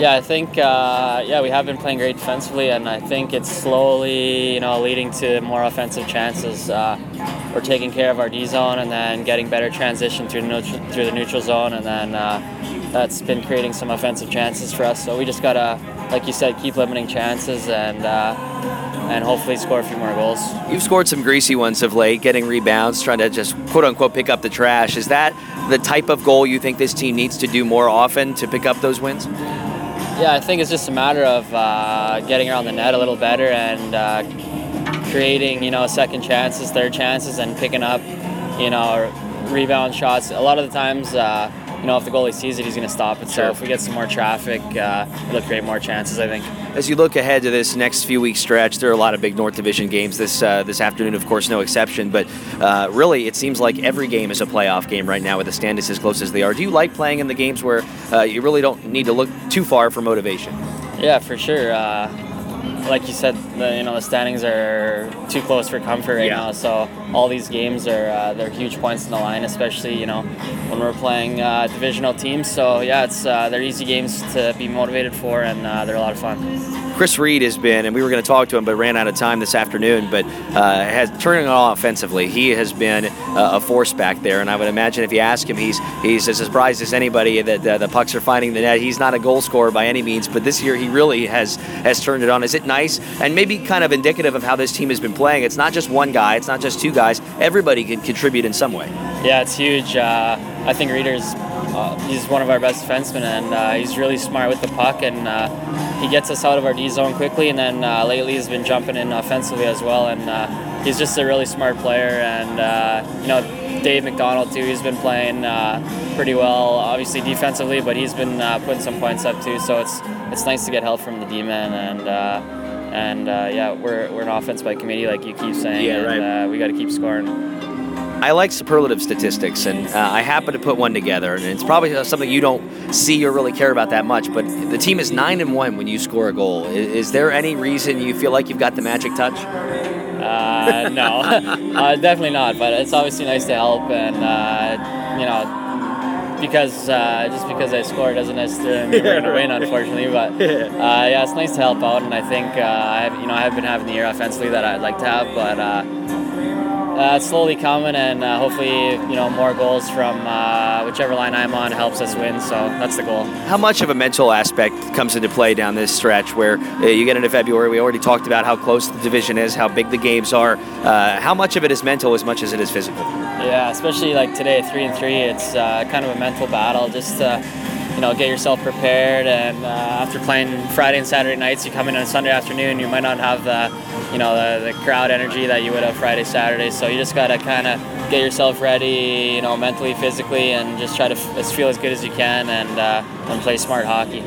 Yeah, I think uh, yeah we have been playing great defensively, and I think it's slowly you know leading to more offensive chances. Uh, we're taking care of our D zone and then getting better transition through the neutral, through the neutral zone, and then uh, that's been creating some offensive chances for us. So we just gotta, like you said, keep limiting chances and uh, and hopefully score a few more goals. You've scored some greasy ones of late, getting rebounds, trying to just quote unquote pick up the trash. Is that the type of goal you think this team needs to do more often to pick up those wins? Yeah, I think it's just a matter of uh, getting around the net a little better and uh, creating, you know, second chances, third chances, and picking up, you know, rebound shots. A lot of the times, uh, you know, if the goalie sees it, he's going to stop it. So if we get some more traffic, uh, it'll create more chances, I think. As you look ahead to this next few week stretch, there are a lot of big North Division games this uh, this afternoon, of course, no exception. But uh, really, it seems like every game is a playoff game right now with the standings as close as they are. Do you like playing in the games where uh, you really don't need to look too far for motivation? Yeah, for sure. Like you said, the, you know the standings are too close for comfort right Yeah. now. So all these games are uh, they're huge points in the line, especially you know when we're playing uh, divisional teams. So yeah, it's uh, they're easy games to be motivated for, and uh, they're a lot of fun. Chris Reed has been, and we were going to talk to him, but ran out of time this afternoon. But uh, has turning it on offensively, he has been uh, a force back there. And I would imagine if you ask him, he's he's as surprised as anybody that uh, the pucks are finding the net. He's not a goal scorer by any means, but this year he really has has turned it on. Is it nice and maybe kind of indicative of how this team has been playing? It's not just one guy, it's not just two guys. Everybody can contribute in some way. Yeah, it's huge. Uh, I think Reader's uh, he's one of our best defensemen, and uh, he's really smart with the puck, and uh, he gets us out of our D zone quickly. And then uh, lately, he's been jumping in offensively as well, and uh, he's just a really smart player. And uh, you know, Dave McDonald too. He's been playing uh, pretty well, obviously defensively, but he's been uh, putting some points up too. So it's it's nice to get help from the D man, and uh, and uh, yeah, we're, we're an offense by committee, like you keep saying, Yeah, and right. uh, we got to keep scoring. I like superlative statistics, and uh, I happen to put one together, and it's probably uh, something you don't see or really care about that much. But the team is nine and one when you score a goal. Is, is there any reason you feel like you've got the magic touch? Uh, no, uh, definitely not. But it's obviously nice to help, and uh, you know, because uh, just because I score doesn't necessarily mean we're gonna win, unfortunately. But uh, yeah, it's nice to help out, and I think uh, I have, you know I have been having the year offensively that I'd like to have, but. Uh, it's slowly coming, and uh, hopefully, you know, more goals from uh, whichever line I'm on helps us win. So that's the goal. How much of a mental aspect comes into play down this stretch where uh, you get into February? We already talked about how close the division is, how big the games are. Uh, how much of it is mental as much as it is physical? Yeah, especially like today, three and three. It's uh, kind of a mental battle. Just you know, get yourself prepared. And uh, after playing Friday and Saturday nights, you come in on Sunday afternoon. You might not have the, you know, the, the crowd energy that you would have Friday, Saturday. So you just gotta kind of get yourself ready, you know, mentally, physically, and just try to f- feel as good as you can and uh, and play smart hockey.